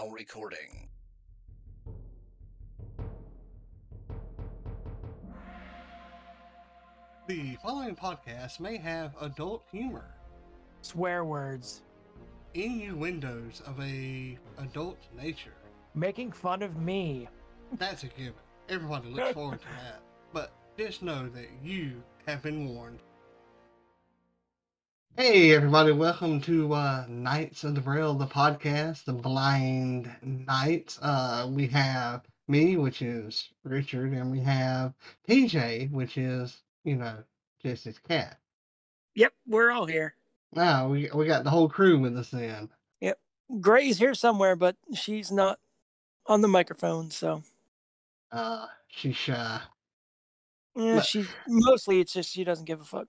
now recording. The following podcast may have adult humor, Swear words. innuendos of a adult nature. Making fun of me. That's a given. Everybody looks forward to that. But just know that you have been warned. Hey everybody, welcome to uh Knights of the Braille, the podcast, the blind knights. Uh we have me, which is Richard, and we have TJ, which is, you know, just his cat. Yep, we're all here. Wow, we we got the whole crew with us then. Yep. Gray's here somewhere, but she's not on the microphone, so Uh she's shy. yeah, Look. she mostly it's just she doesn't give a fuck.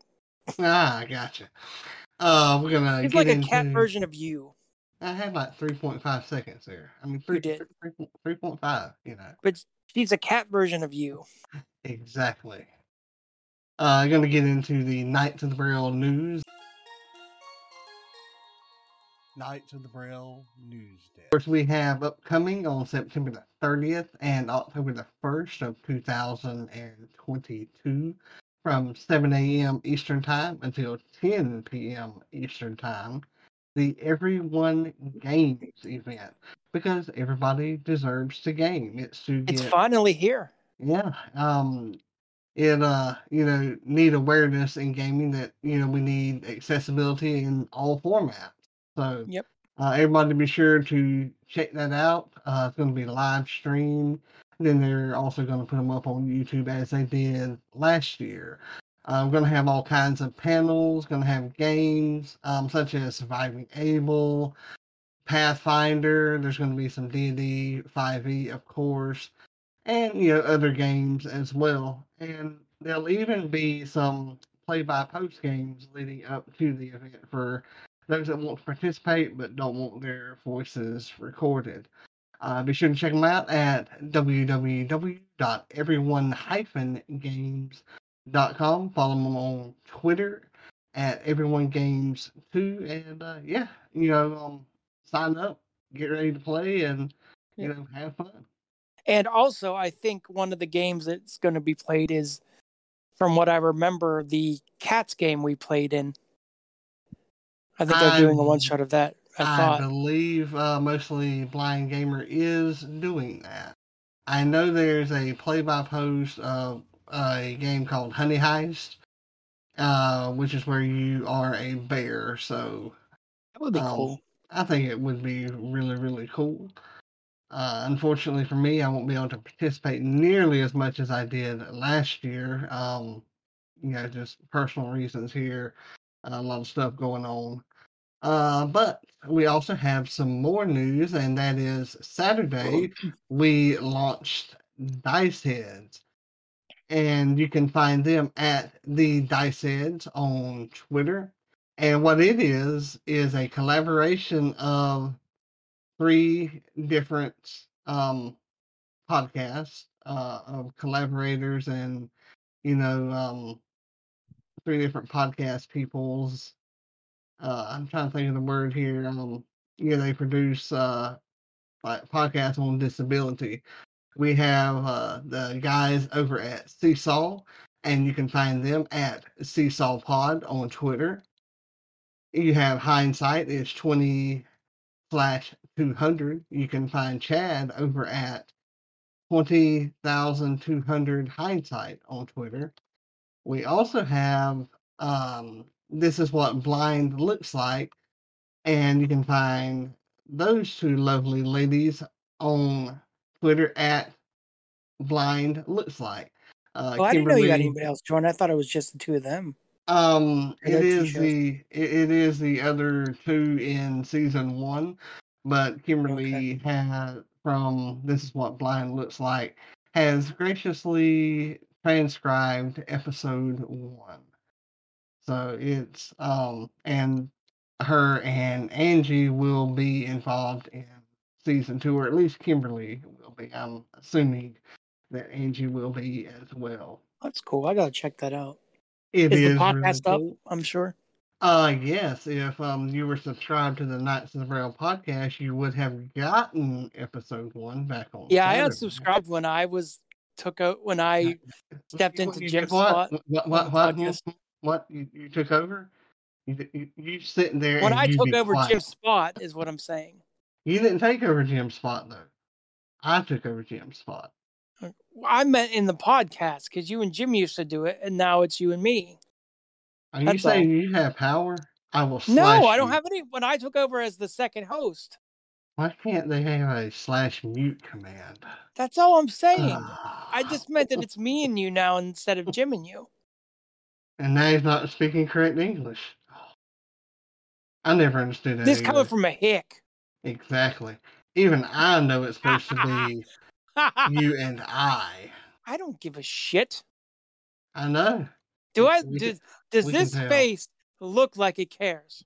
Ah, I gotcha. Uh we're gonna It's get like a into cat version of you, I had like three point five seconds there. I mean three did. three point five, you know. but she's a cat version of you. Exactly. Uh gonna get into the Knights of the Braille news. Knights of the Braille news day. Of course, we have upcoming on September the 30th and October the 1st of 2022 from 7 a.m. Eastern Time until 10 p.m. Eastern Time, the Everyone Games event. Because everybody deserves to game. It's to It's finally here. yeah. Um it uh you know need awareness in gaming that you know we need accessibility in all formats. So Yep. uh, everybody be sure to check that out. Uh, it's going to be live streamed. Then they're also going to put them up on YouTube as they did last year. Uh, we're going to have all kinds of panels. Going to have games um, such as Surviving Able, Pathfinder. There's going to be some D&D 5e, of course, and you know other games as well. And there'll even be some play-by-post games leading up to the event for those that want to participate but don't want their voices recorded. Uh, be sure to check them out at www.everyone-games.com. Follow them on Twitter at everyonegames2. And uh, yeah, you know, um, sign up, get ready to play, and you Yep. know, have fun. And also, I think one of the games that's going to be played is, from what I remember, the cats game we played in. I think they're doing a I'm- one shot of that. I I believe uh, mostly Blind Gamer is doing that. I know there's a play-by-post of a game called Honey Heist, uh, which is where you are a bear. So That would be um, cool. I think it would be really, really cool. Uh, unfortunately for me, I won't be able to participate nearly as much as I did last year. Um, you know, just personal reasons here, a lot of stuff going on. Uh, but we also have some more news, and that is Saturday we launched Dice Heads, and you can find them at the Dice Heads on Twitter. And what it is is a collaboration of three different um, podcasts uh, of collaborators and you know um, three different podcast peoples. Uh, I'm trying to think of the word here. Um, yeah, they produce uh, like podcasts on disability. We have uh, the guys over at Seesaw, and you can find them at Seesaw Pod on Twitter. You have Hindsight, it's 20 slash 200. You can find Chad over at 20,200 Hindsight on Twitter. We also have um, This is What Blind Looks Like, and you can find those two lovely ladies on Twitter at Blind Looks Like. Uh, Oh, I didn't know you had anybody else join. I thought it was just the two of them. um, it is the it, it is the other two in season one, but Kimberly had from this is what blind looks like has graciously transcribed episode one. So it's um and her and Angie will be involved in season two, or at least Kimberly will be. I'm assuming that Angie will be as well. That's cool. I gotta check that out. It Is is the really podcast up? I'm sure. Uh yes, if um you were subscribed to the Knights of the Braille podcast, you would have gotten episode one back on. Yeah, I Saturday. unsubscribed when I was took out when I stepped into Jim's spot What? What? What? What? You, you took over? You, you, you sitting there when I took over quiet. Jim's spot is what I'm saying. You didn't take over Jim's spot though. I took over Jim's spot. I meant in the podcast because you and Jim used to do it, and now it's you and me. Are you That's saying you have power? I will. No, I don't you. have any. When I took over as the second host, Why can't they have a slash mute command? that's all I'm saying. Ah. I just meant that it's me and you now instead of Jim and you. And now he's not speaking correct English. Oh. I never understood that. This either. coming from a hick. exactly. Even I know it's supposed to be you and I. I don't give a shit. I know. Do I? We Does, does this face look like it cares?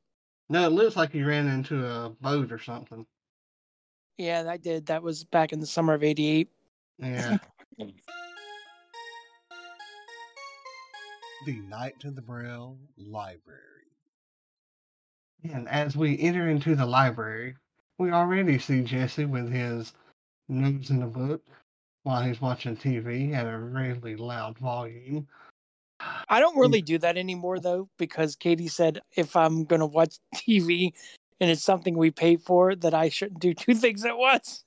No, it looks like you ran into a boat or something. Yeah, I did. That was back in the summer of '88. Yeah. The Night to the Braille Library. and as we enter into the library, we already see Jesse with his nose in a book while he's watching TV at a really loud volume. I don't really do that anymore though, because Katie said if I'm gonna watch TV and it's something we pay for, that I shouldn't do two things at once.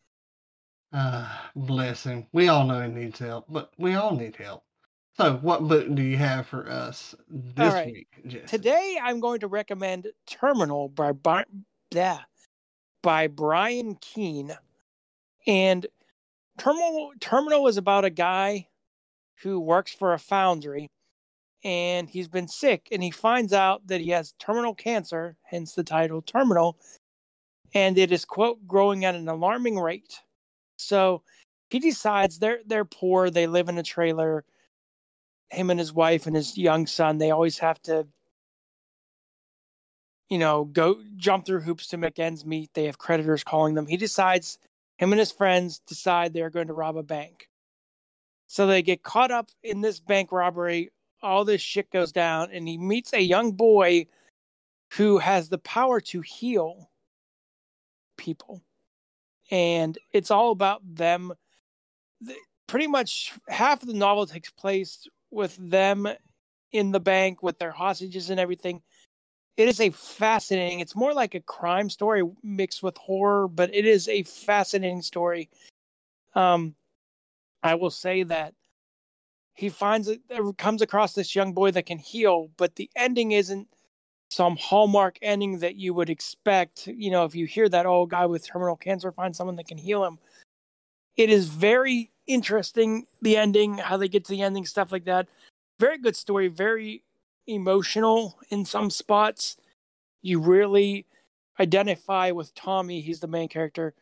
Uh, bless him. We all know he needs help, but we all need help. So, what book do you have for us this right. week, Jesse? Today, I'm going to recommend Terminal by yeah, by Brian Keene. And Terminal Terminal is about a guy who works for a foundry and he's been sick and he finds out that he has terminal cancer, hence the title Terminal, and it is quote growing at an alarming rate. So he decides they're they're poor, they live in a trailer. Him and his wife and his young son, they always have to you know, go jump through hoops to make ends meet. They have creditors calling them. He decides, him and his friends decide they're going to rob a bank. So they get caught up in this bank robbery. All this shit goes down, and he meets a young boy who has the power to heal people. And it's all about them. Pretty much half of the novel takes place with them in the bank with their hostages and everything. It is a fascinating it's more like a crime story mixed with horror but it is a fascinating story. Um i will say that he finds it comes across this young boy that can heal but the ending isn't some hallmark ending that you would expect. You know if you hear that old guy with terminal cancer finds someone that can heal him it is very interesting the ending how they get to the ending stuff like that very good story very emotional in some spots. You really identify with Tommy. He's the main character.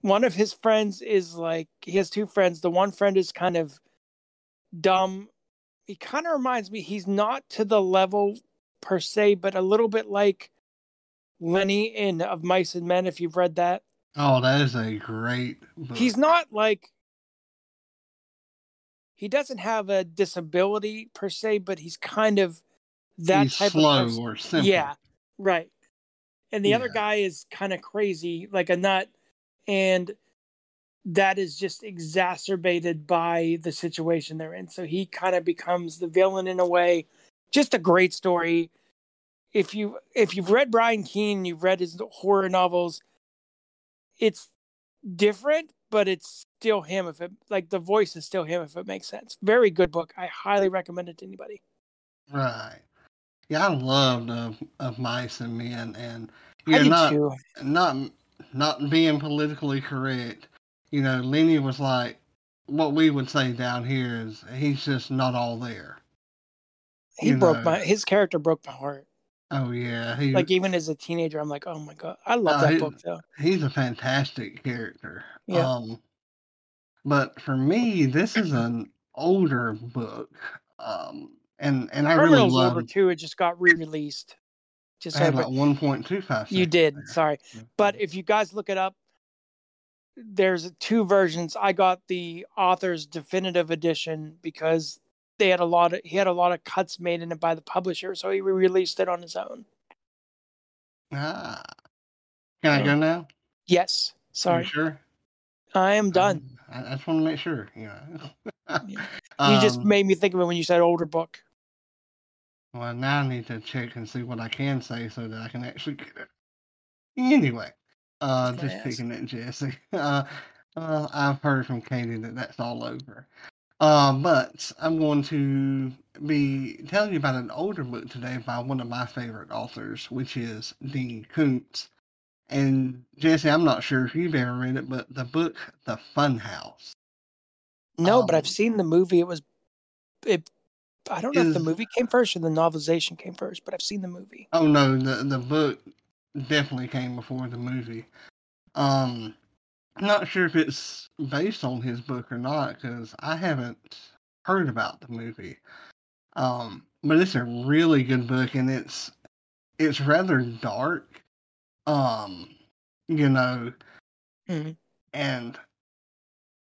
One of his friends is like, he has two friends. The one friend is kind of dumb. He kind of reminds me, he's not to the level per se, but a little bit like Lenny in Of Mice and Men, if you've read that. Oh, that is a great book. He's not like he doesn't have a disability per se, but he's kind of that He's type slow of person. or simple. Yeah, right. And the other guy is kind of crazy, like a nut, and that is just exacerbated by the situation they're in. So he kind of becomes the villain in a way. Just a great story. If you if you've read Brian Keene, you've read his horror novels, it's different, but it's still him. If it like the voice is still him, if it makes sense. Very good book. I highly recommend it to anybody. Right. Yeah, I loved of of mice and men, and you're not too. not not being politically correct. You know, Lenny was like what we would say down here is he's just not all there. He you broke know. my his character broke my heart. Oh yeah, he Like even as a teenager, I'm like, oh my god, I love Uh, that he- book though. he's a fantastic character. Yeah. Um, but for me, this is an older book. Um, and and I really Terminal's love. over too. It just got re-released. Just I had like one point two five. you did. Sorry, but if you guys look it up, there's two versions. I got the author's definitive edition because they had a lot of he had a lot of cuts made in it by the publisher, so he re-released it on his own. Ah. Can I go now? Yes, You sorry, sure? I am done. I, I just want to make sure. You know. You just Um, made me think of it when you said older book. Well, now I need to check and see what I can say so that I can actually get it. Anyway, uh, Just just picking at Jesse. Uh, uh, I've heard from Katie that that's all over. Uh, but I'm going to be telling you about an older book today by one of my favorite authors, which is Dean Koontz. And Jesse, I'm not sure if you've ever read it, but the book The Fun House. No, but I've um, seen the movie. It was it. I don't know if the movie came first or the novelization came first, but I've seen the movie. Oh no, the the book definitely came before the movie. Um, I'm not sure if it's based on his book or not because I haven't heard about the movie. Um, but it's a really good book and it's it's rather dark. Um, you know, Mhm. and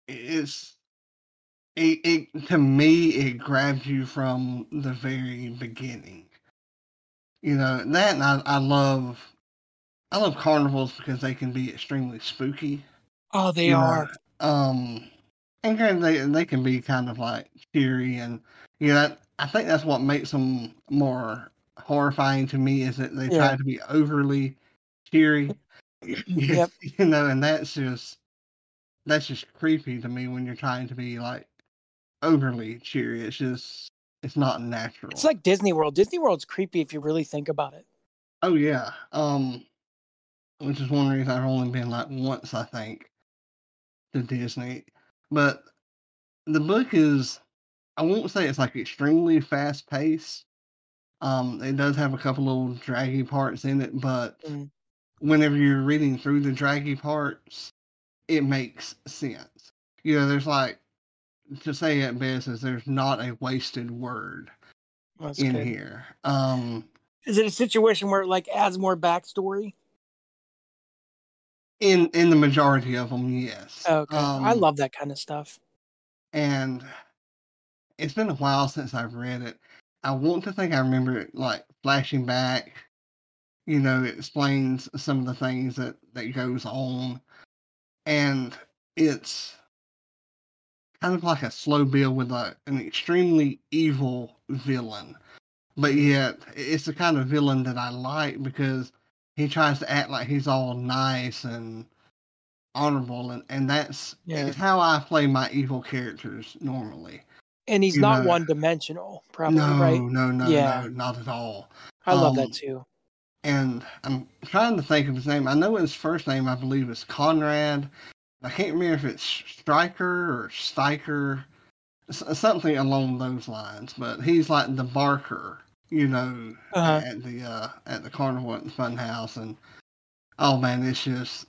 it's it, it to me it grabs you from the very beginning you know that and I, I love i love carnivals because they can be extremely spooky Oh, they know, are. um and granted they, they can be kind of like cheery and you know that, i think that's what makes them more horrifying to me is that they Yeah. try to be overly cheery yep. you know, and that's just that's just creepy to me when you're trying to be like overly cheery. It's just it's not natural. It's like Disney World. Disney World's creepy if you really think about it. oh yeah, um, which is one reason I've only been like once I think to Disney, but the book is I won't say it's like extremely fast paced. Um, it does have a couple little draggy parts in it, but Mm. whenever you're reading through the draggy parts, it makes sense. You know, there's like to say at best is there's not a wasted word That's in good. here. Um, Is it a situation where it like adds more backstory? In in the majority of them, yes. Okay. I Um, love that kind of stuff. and it's been a while since I've read it. I want to think I remember it like flashing back. You know, it explains some of the things that that goes on, and it's kind of like a slow build with a, an extremely evil villain, but yet it's the kind of villain that I like because he tries to act like he's all nice and honorable, and and that's Yeah. it's how I play my evil characters normally. And he's you not know- one dimensional, probably, no, right? no, no, Yeah. no, not at all. I love um, that too. And I'm trying to think of his name. I know his first name, I believe, is Conrad. I can't remember if it's Stryker or Steiker, s- something along those lines. But he's like the barker, you know, Uh-huh. at the uh, at the carnival at the fun house. And oh man, it's just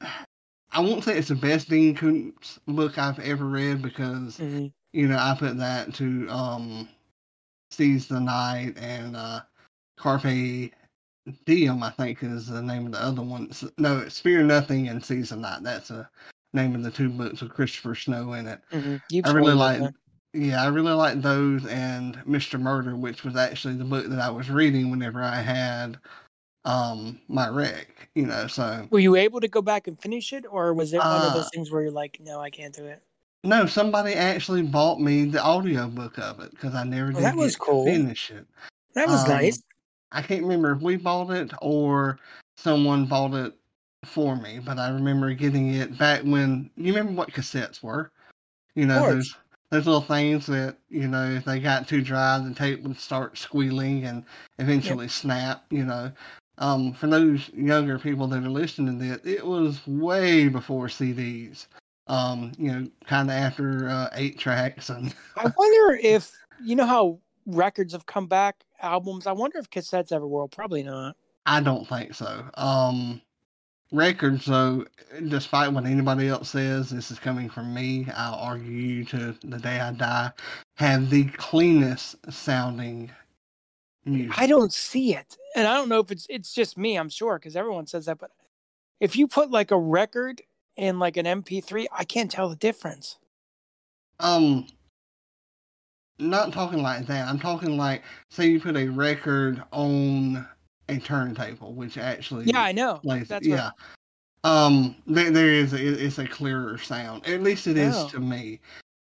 I won't say it's the best Dean Koontz book I've ever read because Mhm. you know, I put that to um Seize the Night and uh Carpe Diem, I think is the name of the other one. No, it's Fear Nothing and Seize the Night. That's the name of the two books with Christopher Snow in it. Mhm. I really like that. Yeah, I really like those and Mr. Murder, which was actually the book that I was reading whenever I had um my wreck, you know, so Were you able to go back and finish it, or was it one of Uh, those things where you're like, no, I can't do it? no, somebody actually bought me the audio book of it because I never Oh, did that was cool. finish it. That was Um, nice. I can't remember if we bought it or someone bought it for me, but I remember getting it back when you remember what cassettes were. You know, those those little things that, you know, if they got too dry the tape would start squealing and eventually snap, you know. Um, for those younger people that are listening to this, it was way before CDs. Um, you know, kinda after uh, eight tracks and I wonder if you know how records have come back, albums. I wonder if cassettes ever will. Probably not. I don't think so. Um, records, though, despite what anybody else says, this is coming from me. I'll argue you to the day I die. Have the cleanest sounding music. I don't see it, and I don't know if it's it's just me. I'm sure because everyone says that, but if you put like a record in like an MP3, I can't tell the difference. Um, not talking like that. I'm talking like say you put a record on a turntable, which actually Yeah, I know. plays. That's yeah. Um, there, there is a, it's a clearer sound. At least it is Oh. to me.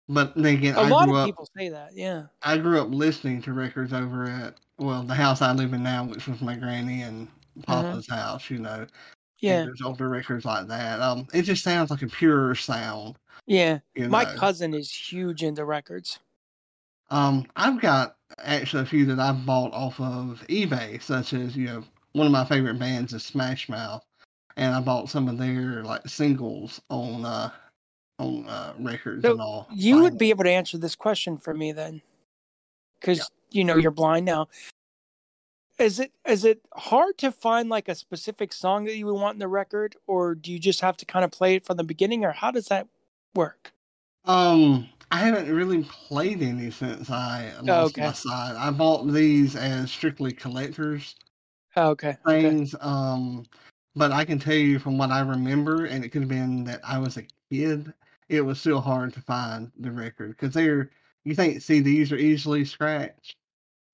But then again, A I lot grew of up. people say that. Yeah. I grew up listening to records over at well the house I live in now, which was my granny and Papa's house. You know, and Mm-hmm. Yeah. there's older records like that. Um, it just sounds like a purer sound. Yeah. My know? cousin is huge into records. Um, I've got actually a few that I've bought off of eBay, such as you know one of my favorite bands is Smash Mouth, and I bought some of their like singles on uh on uh records So and all. You would be able to answer this question for me then, because you know you're blind now. Is it is it hard to find like a specific song that you would want in the record, or do you just have to kind of play it from the beginning, or how does that work? Um, I haven't really played any since I lost Oh, okay. my sight. I bought these as strictly collectors Oh, okay. Okay. things. Um, but I can tell you from what I remember, and it could have been that I was a kid. It was still hard to find the record because they're you think CDs are easily scratched.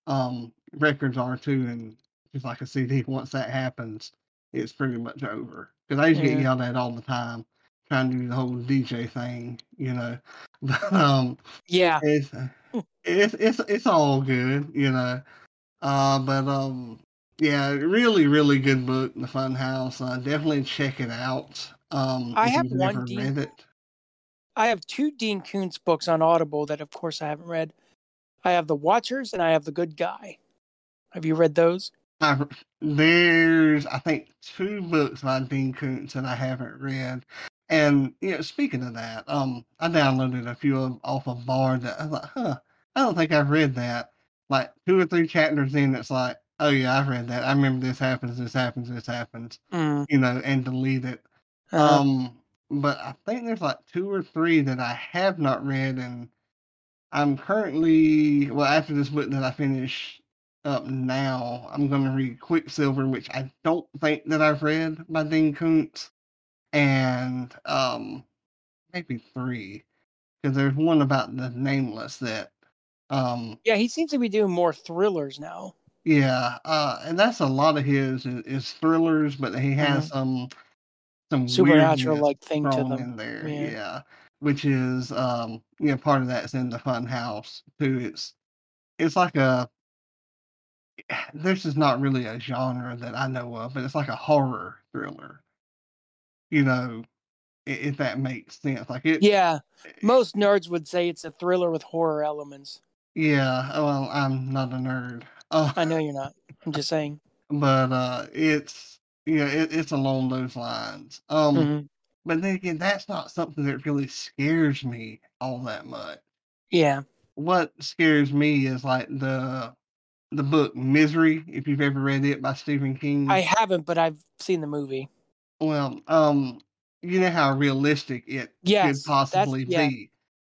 Um, records are too, and just like a CD, once that happens, it's pretty much over. Because I used to get Yeah. yelled at all the time trying to do the whole DJ thing, you know. But um, Yeah. it's it's it's it's all good, you know. Uh, but um, yeah, really, really good book, The Fun House. Uh, definitely check it out. Um, I have one Dean- read it. I have two Dean Koontz books on Audible that, of course, I haven't read. I have The Watchers and I have The Good Guy. Have you read those? I've, there's, I think, two books by Dean Koontz that I haven't read. And you know, speaking of that, um, I downloaded a few of, off of Bard that I was like, huh, I don't think I've read that. Like two or three chapters in, it's like, oh yeah, I've read that. I remember this happens, this happens, this happens. Mm. You know, and delete it. Uh, Um, but I think there's like two or three that I have not read, and I'm currently well after this book that I finish up now, I'm going to read Quicksilver, which I don't think that I've read by Dean Koontz, and um, maybe three because there's one about the Nameless that um yeah, he seems to be doing more thrillers now. yeah, uh, and that's a lot of his is, thrillers, but he has some some Supernatural like thing to them. in there, Yeah. yeah. Which is um you know part of that's in the fun house too. It's it's like a this is not really a genre that I know of, but it's like a horror thriller. You know, if that makes sense. Like it Yeah, most nerds would say it's a thriller with horror elements. yeah, well, I'm not a nerd. Uh, I know you're not. I'm just saying. but uh it's you know, it, it's along those lines. Um Mhm. but then again that's not something that really scares me all that much. Yeah. what scares me is like the the book Misery, if you've ever read it by Stephen King. I haven't, but I've seen the movie. Well, um, you know how realistic it Yes, could possibly yeah. be.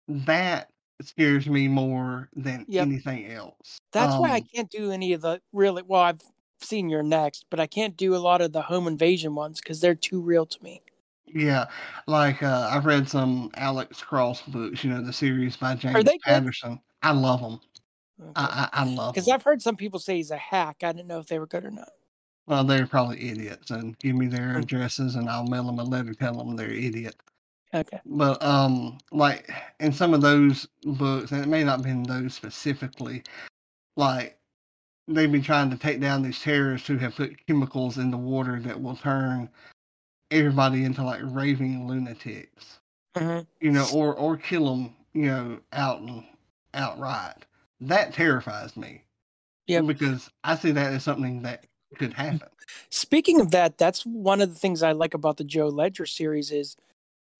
That scares me more than Yep. anything else. That's why I Um, can't do any of the really. Well, I've seen your next, but I can't do a lot of the home invasion ones because they're too real to me. Yeah, like uh, I've read some Alex Cross books. You know, the series by James they good? Patterson. I love them. I I, I love Because. I've heard some people say he's a hack. I didn't know if they were good or not. Well, they're probably idiots, and give me their Mm. addresses, and I'll mail them a letter telling them they're idiot. Okay. But um, like in some of those books, and it may not have been those specifically, like they've been trying to take down these terrorists who have put chemicals in the water that will turn everybody into like raving lunatics, hmm you know, or or kill them, you know, out and outright. That terrifies me. Yeah. Because I see that as something that could happen. Speaking of that, that's one of the things I like about the Joe Ledger series is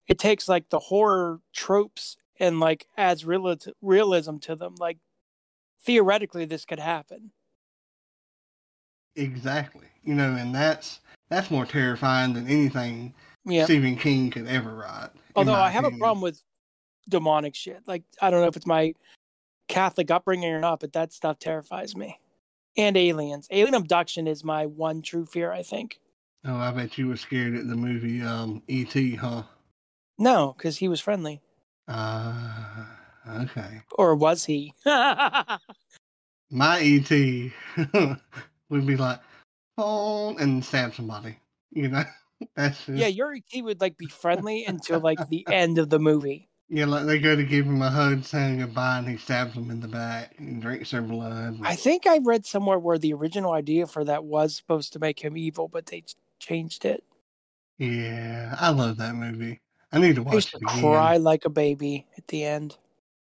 it takes like the horror tropes and like adds real- realism to them. Like theoretically, this could happen. Exactly. You know, and that's that's more terrifying than anything Yeah. Stephen King could ever write. Although I have a problem with demonic shit. Like I don't know if it's my Catholic upbringing or not, but that stuff terrifies me. And aliens. Alien abduction is my one true fear, I think. Oh, I bet you were scared at the movie um E.T., huh? No, because he was friendly. Uh, Okay. Or was he? My ET would be like, phone and stab somebody. You know? That's just, your ET would like be friendly until like the end of the movie. Yeah, like they go to give him a hug, saying goodbye, and he stabs him in the back and drinks their blood. I think I read somewhere where the original idea for that was supposed to make him evil, but they changed it. yeah, I love that movie. I need to I watch used it again. cry like a baby at the end.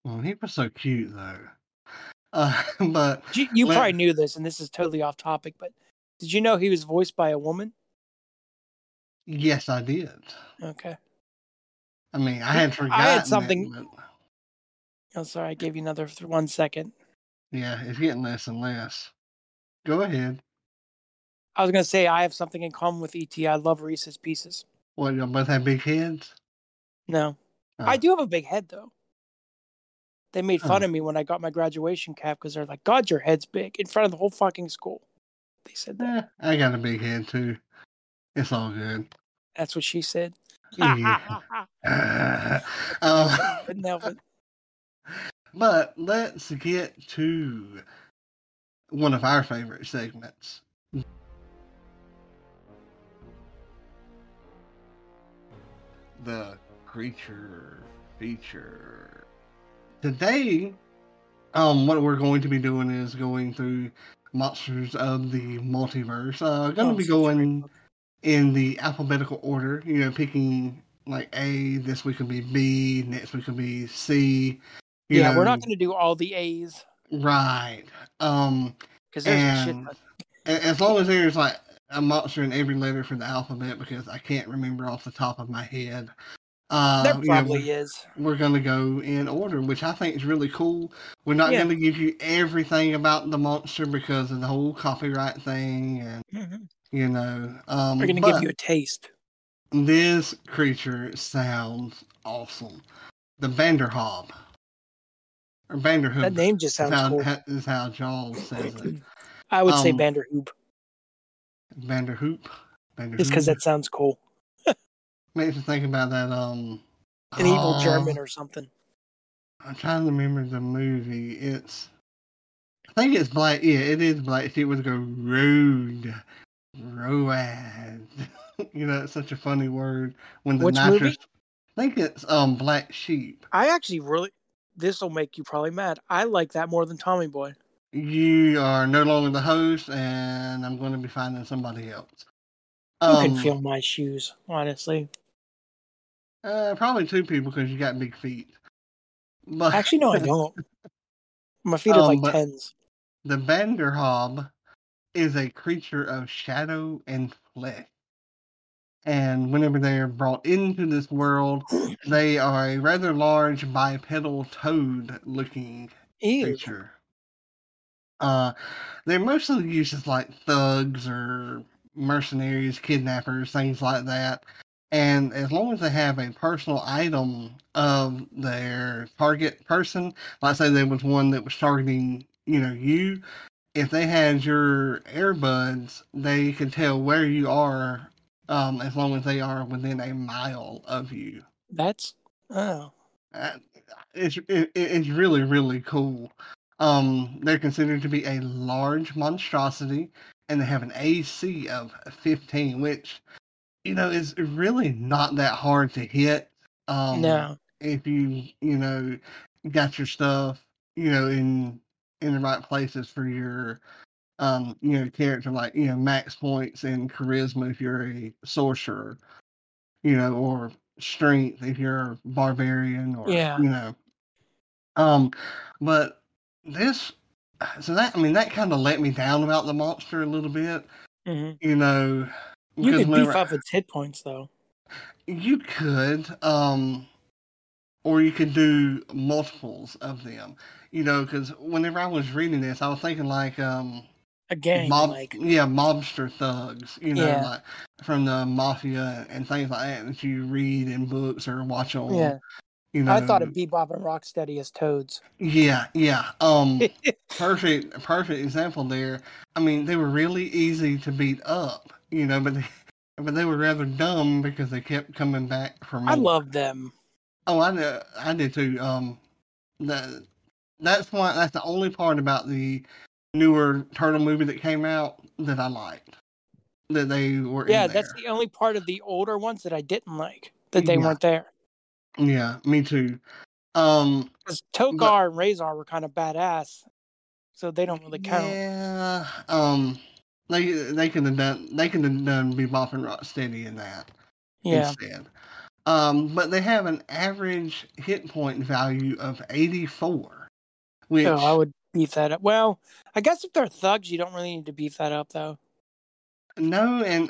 Well, he was so cute though. Uh, but You, you Let- probably knew this, and this is totally off topic, but did you know he was voiced by a woman? yes, I did. Okay. I mean, I had forgotten. I had something- but Oh, sorry, I gave you another th- one second. yeah, it's getting less and less. Go ahead. I was gonna say I have something in common with ET. I love Reese's Pieces. What, y'all both have big heads? No, Oh. I do have a big head though. They made fun Oh. of me when I got my graduation cap because they're like, "God, your head's big" in front of the whole fucking school. They said that. Eh, I got a big head too. It's all good. That's what she said. Yeah. um, Couldn't help it. but let's get to one of our favorite segments. The creature feature. Today, um, what we're going to be doing is going through monsters of the multiverse. Uh, going to Oh, be such a great going. In the alphabetical order. You know, picking like A. This week will be B. Next week will be C. you Yeah, we're not going to do all the A's Right. Um, because there's a shit. and as long as there's like a monster in every letter for the alphabet, because I can't remember off the top of my head. Uh, There you know, probably is. we're gonna go in order, which I think is really cool. We're not Yeah. gonna give you everything about the monster because of the whole copyright thing, and Mhm. You know, um, We're going to give you a taste. this creature sounds awesome. The Vanderhob. Or Vanderhoop. That name just is sounds how, cool. ha- is how Jaws says it. I would say um, Vanderhoop Vanderhoop. Vanderhoop. just because that sounds cool. makes me think about that. Um, An evil oh, German or something. I'm trying to remember the movie. It's, I think it's Black. Yeah, it is Black Sheep. Would go road, road. you know, it's such a funny word when the Which nitrous. movie? I think it's um Black Sheep. I actually really. This will make you probably mad. I like that more than Tommy Boy. You are no longer the host, and I'm going to be finding somebody else. Um, can feel my shoes? Honestly, Uh, probably two people because you got big feet. But actually, no, I don't. My feet are Um, like tens. The Vanderhob is a creature of shadow and flesh. And whenever they are brought into this world, they are a rather large bipedal toad looking Ew. creature. Uh, they're mostly used as like thugs or mercenaries, kidnappers, things like that. And as long as they have a personal item of their target person, like say there was one that was targeting, you know, you, if they had your earbuds, they could tell where you are, um, as long as they are within a mile of you. That's oh. Uh, it's it, it's really really cool. Um, they're considered to be a large monstrosity, and they have an AC of 15, which you know is really not that hard to hit. Um, no. if you you know got your stuff you know in in the right places for your um you know character like you know max points and charisma if you're a sorcerer you know or strength if you're a barbarian or Yeah. you know um but this so that i mean that kind of let me down about the monster a little bit hmm you know You could beef up its hit points though. you could, um, or you could do multiples of them. You know, because whenever I was reading this, I was thinking like, um, A gang, mob, like yeah, mobster thugs. You know, Yeah. like from the mafia and things like that that you read in books or watch on. yeah. You know, I thought of Bebop and Rocksteady as toads. Yeah, yeah. Um, perfect, perfect example there. I mean, they were really easy to beat up. You know, but they, but they were rather dumb because they kept coming back for more. I love them. Oh, I know, I did too. Um, the that's why that's the only part about the newer turtle movie that came out that I liked. That they were in Yeah, that's the only part of the older ones that I didn't like that they Yeah. weren't there. Yeah, me too. Um, Because Tokka and Rahzar were kind of badass, so they don't really count. Yeah. Um, they they could have done they could have done Bebop and Rocksteady in that Yeah, instead. Um, but they have an average hit point value of eighty four, which so I would beef that up. Well, I guess if they're thugs, you don't really need to beef that up though. no and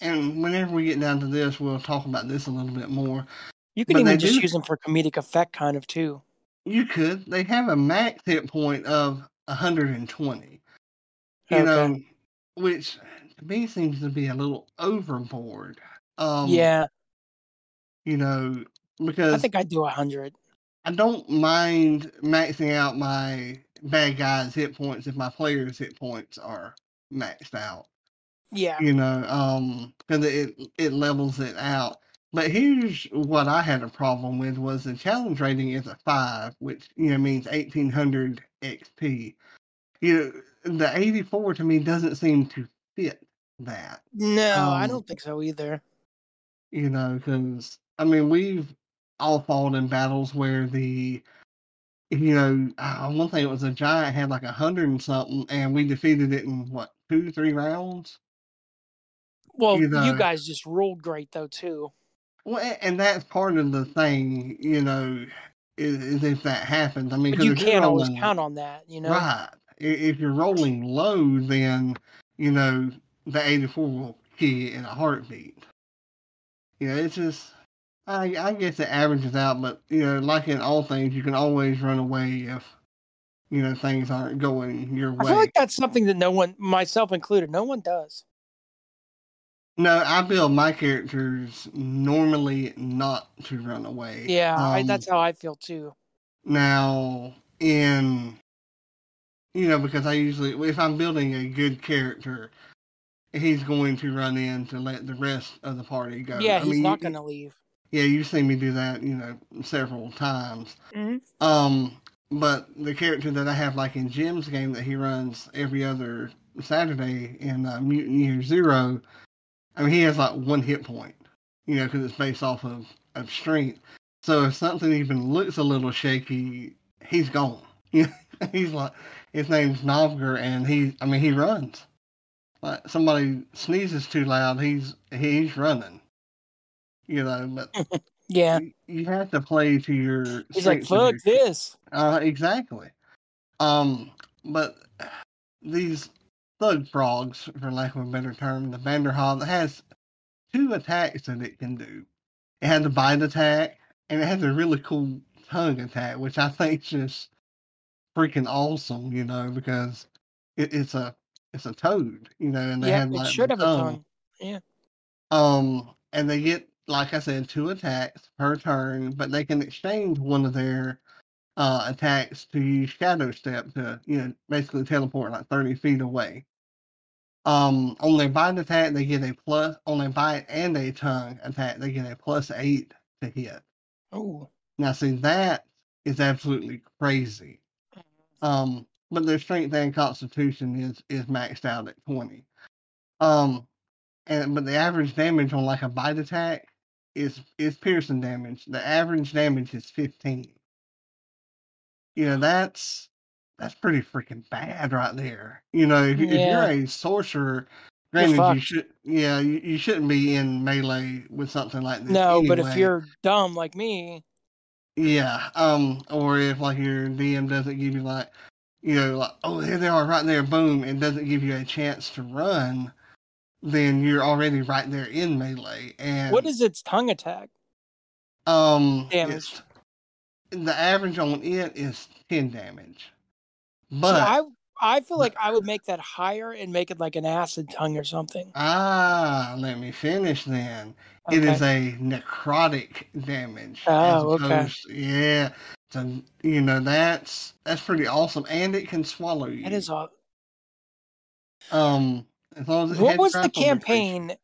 and whenever we get down to this, we'll talk about this a little bit more. You can But even just do- use them for comedic effect, kind of too. You could. They have a max hit point of 120. You Okay. know, which to me seems to be a little overboard. Um, yeah, You know, because I think I'd do a hundred. I don't mind maxing out my bad guys' hit points if my players' hit points are maxed out. Yeah, You know, um, because it it levels it out. But here's what I had a problem with was the challenge rating is a five, which you know means eighteen hundred XP. You know, the eighty four to me doesn't seem to fit that. no, I Um, don't think so either. you know, because I mean, we've all fought in battles where the, you know, uh, one thing it was a giant had like a hundred and something, and we defeated it in what two, three rounds. Well, you you, guys just ruled great though too. Well, and that's part of the thing, you know, is, is if that happens. I mean, you can't always count on that, you know. Right. If you're rolling low, then you know the 84 will hit in a heartbeat. You know, it's just I I guess it averages out, but you know, like in all things, you can always run away if you know things aren't going your way. I feel like that's something that no one, myself included, no one does. no, I build my characters normally not to run away. Yeah, I, Um, that's how I feel too. Now, in you know, because I usually, if I'm building a good character, he's going to run in to let the rest of the party go. yeah, I he's mean, not going to leave. Yeah, you've seen me do that, you know, several times. Mhm. Um, but the character that I have, like in Jim's game, that he runs every other Saturday in uh, Mutant Year Zero, I mean, he has like one hit point, you know, because it's based off of, of strength. So if something even looks a little shaky, he's gone. He's like, his name's Novgar, and he, I mean, he runs. Like somebody sneezes too loud, he's he's running. You know, but Yeah, you, you have to play to your. he's like, fuck this. uh, exactly. Um, but these thug frogs, for lack of a better term, the Vanderhoff has two attacks that it can do. It has a bite attack, and it has a really cool tongue attack, which I think is just freaking awesome. You know, because it, it's a it's a toad. You know, and they Yeah, have it like should the have a tongue. Yeah. um, and they get, like I said, two attacks per turn, but they can exchange one of their uh, attacks to use Shadow Step to, you know, basically teleport like 30 feet away. Um, on their bite attack, they get a plus, on their bite and a tongue attack, they get a plus eight to hit. Oh, Now, see, that is absolutely crazy. Um, but their strength and constitution is is maxed out at 20. Um, and but the average damage on like a bite attack is is piercing damage. The average damage is 15. You know, that's that's pretty freaking bad right there. You know, if, you- if Yeah. you're a sorcerer, granted you should yeah, you, you shouldn't be in melee with something like this. no, but if you're dumb like me, Yeah, um, or if like your DM doesn't give you like, you know, like oh there they are right there, boom, and doesn't give you a chance to run, then you're already right there in melee. And what is its tongue attack? um damage? The average on it is ten damage, but I I feel like I would make that higher and make it like an acid tongue or something. ah, let me finish then. It Okay. is a necrotic damage. Oh, as okay. Yeah. So you know that's that's pretty awesome, and it can swallow you. That is all. Um, as long as it What was the crap on creature. campaign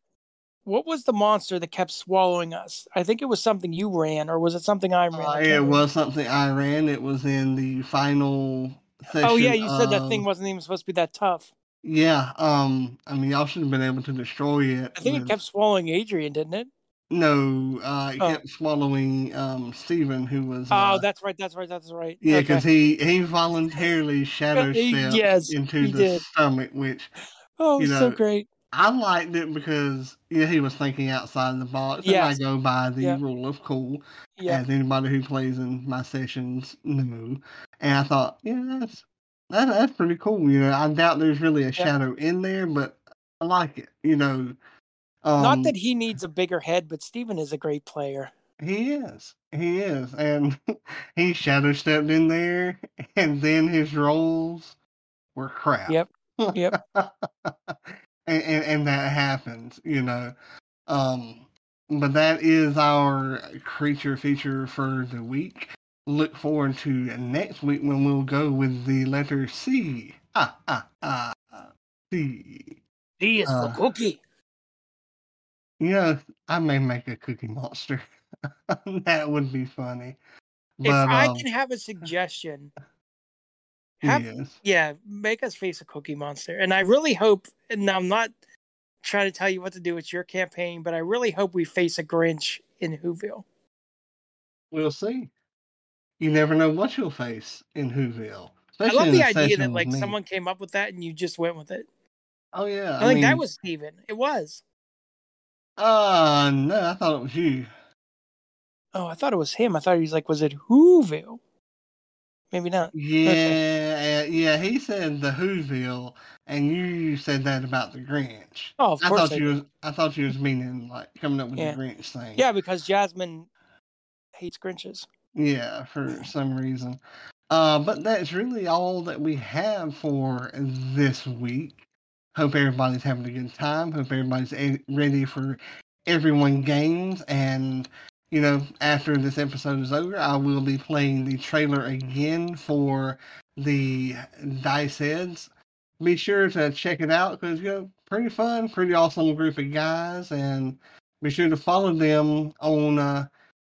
what was the monster that kept swallowing us? I think it was something you ran, or was it something I ran? Uh, I it was something I ran. It was in the final session. Oh yeah, you said that thing wasn't even supposed to be that tough. Yeah. Um. I mean, y'all should have been able to destroy it. I think it kept swallowing Adrian, didn't it? No. Uh. It Oh. kept swallowing um Steven, who was. Oh, uh, that's right. That's right. That's right. Yeah, Okay. because he he voluntarily shadow stepped yes, into the did. stomach, which oh, you so great. I liked it because yeah, he was thinking outside the box, and I go by the Yeah. rule of cool, Yeah. as anybody who plays in my sessions know. And I thought, yeah, that's that, that's pretty cool. You know, I doubt there's really a shadow in there, but I like it. You know, um, Not that he needs a bigger head, but Steven is a great player. He is. He is. And he shadow stepped in there and then his rolls were crap. Yep. Yep. and, and and that happens, you know. Um but that is our creature feature for the week. Look forward to next week when we'll go with the letter C. Ah ah ah C. He is Uh, for cookie. You know, I may make a cookie monster. that would be funny. If But I um, can have a suggestion, have yes. yeah, make us face a cookie monster. And I really hope, and I'm not trying to tell you what to do. with your campaign, but I really hope we face a Grinch in Whoville. We'll see. You never know what you'll face in Whoville. I love the idea that like me. someone came up with that and you just went with it. Oh yeah, I, think that was Steven. It was. Uh no, I thought it was you. Oh, I thought it was him. I thought he was like, was it Whoville? Maybe not. Yeah, uh, yeah. He said the Whoville, and you said that about the Grinch. Oh, of I course. thought I you did. was. I thought you was meaning like coming up with Yeah. the Grinch thing. Yeah, because Jasmine hates Grinches. Yeah, for some reason. Uh, but that's really all that we have for this week. Hope everybody's having a good time. Hope everybody's a- ready for everyone games. And, you know, after this episode is over, I will be playing the trailer again for the Dice Heads. Be sure to check it out because, you know, pretty fun, pretty awesome group of guys. And be sure to follow them on uh,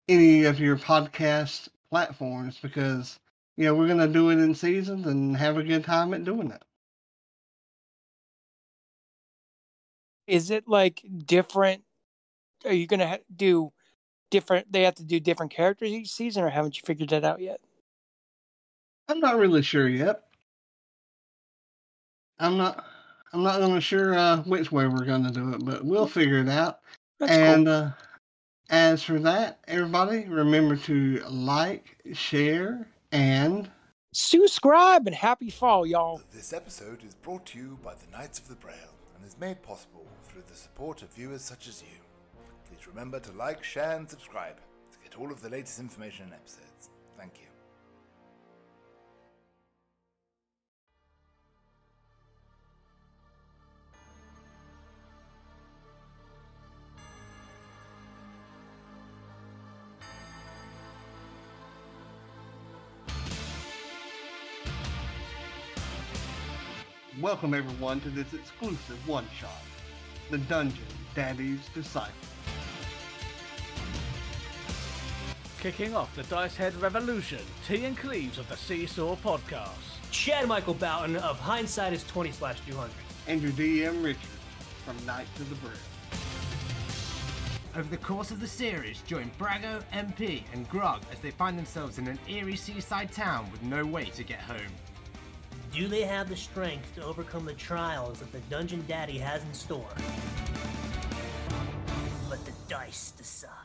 any of your podcast platforms because you know we're gonna do it in seasons and have a good time at doing it. Is it like different? Are you going to do different? They have to do different characters each season, or haven't you figured that out yet? I'm not really sure yet. I'm not. I'm not gonna sure uh, which way we're gonna do it, but we'll figure it out. That's and cool. uh, as for that, everybody remember to like, share, and Subscribe and happy fall, y'all. This episode is brought to you by the Knights of the Braille and is made possible through the support of viewers such as you. Remember to like, share, and subscribe to get all of the latest information and episodes. Thank you. welcome everyone to this exclusive one shot, the Dungeon Daddy's Disciple. Kicking off the Dice Head Revolution, T and Cleves of the Seesaw Podcast. Chad Michael Boughton of Hindsight is 20 slash 200. and your DM Richard from Knights of the Braille. Over the course of the series, join Brago, MP, and Grog as they find themselves in an eerie seaside town with no way to get home. Do they have the strength to overcome the trials that the Dungeon Daddy has in store? Let the dice decide.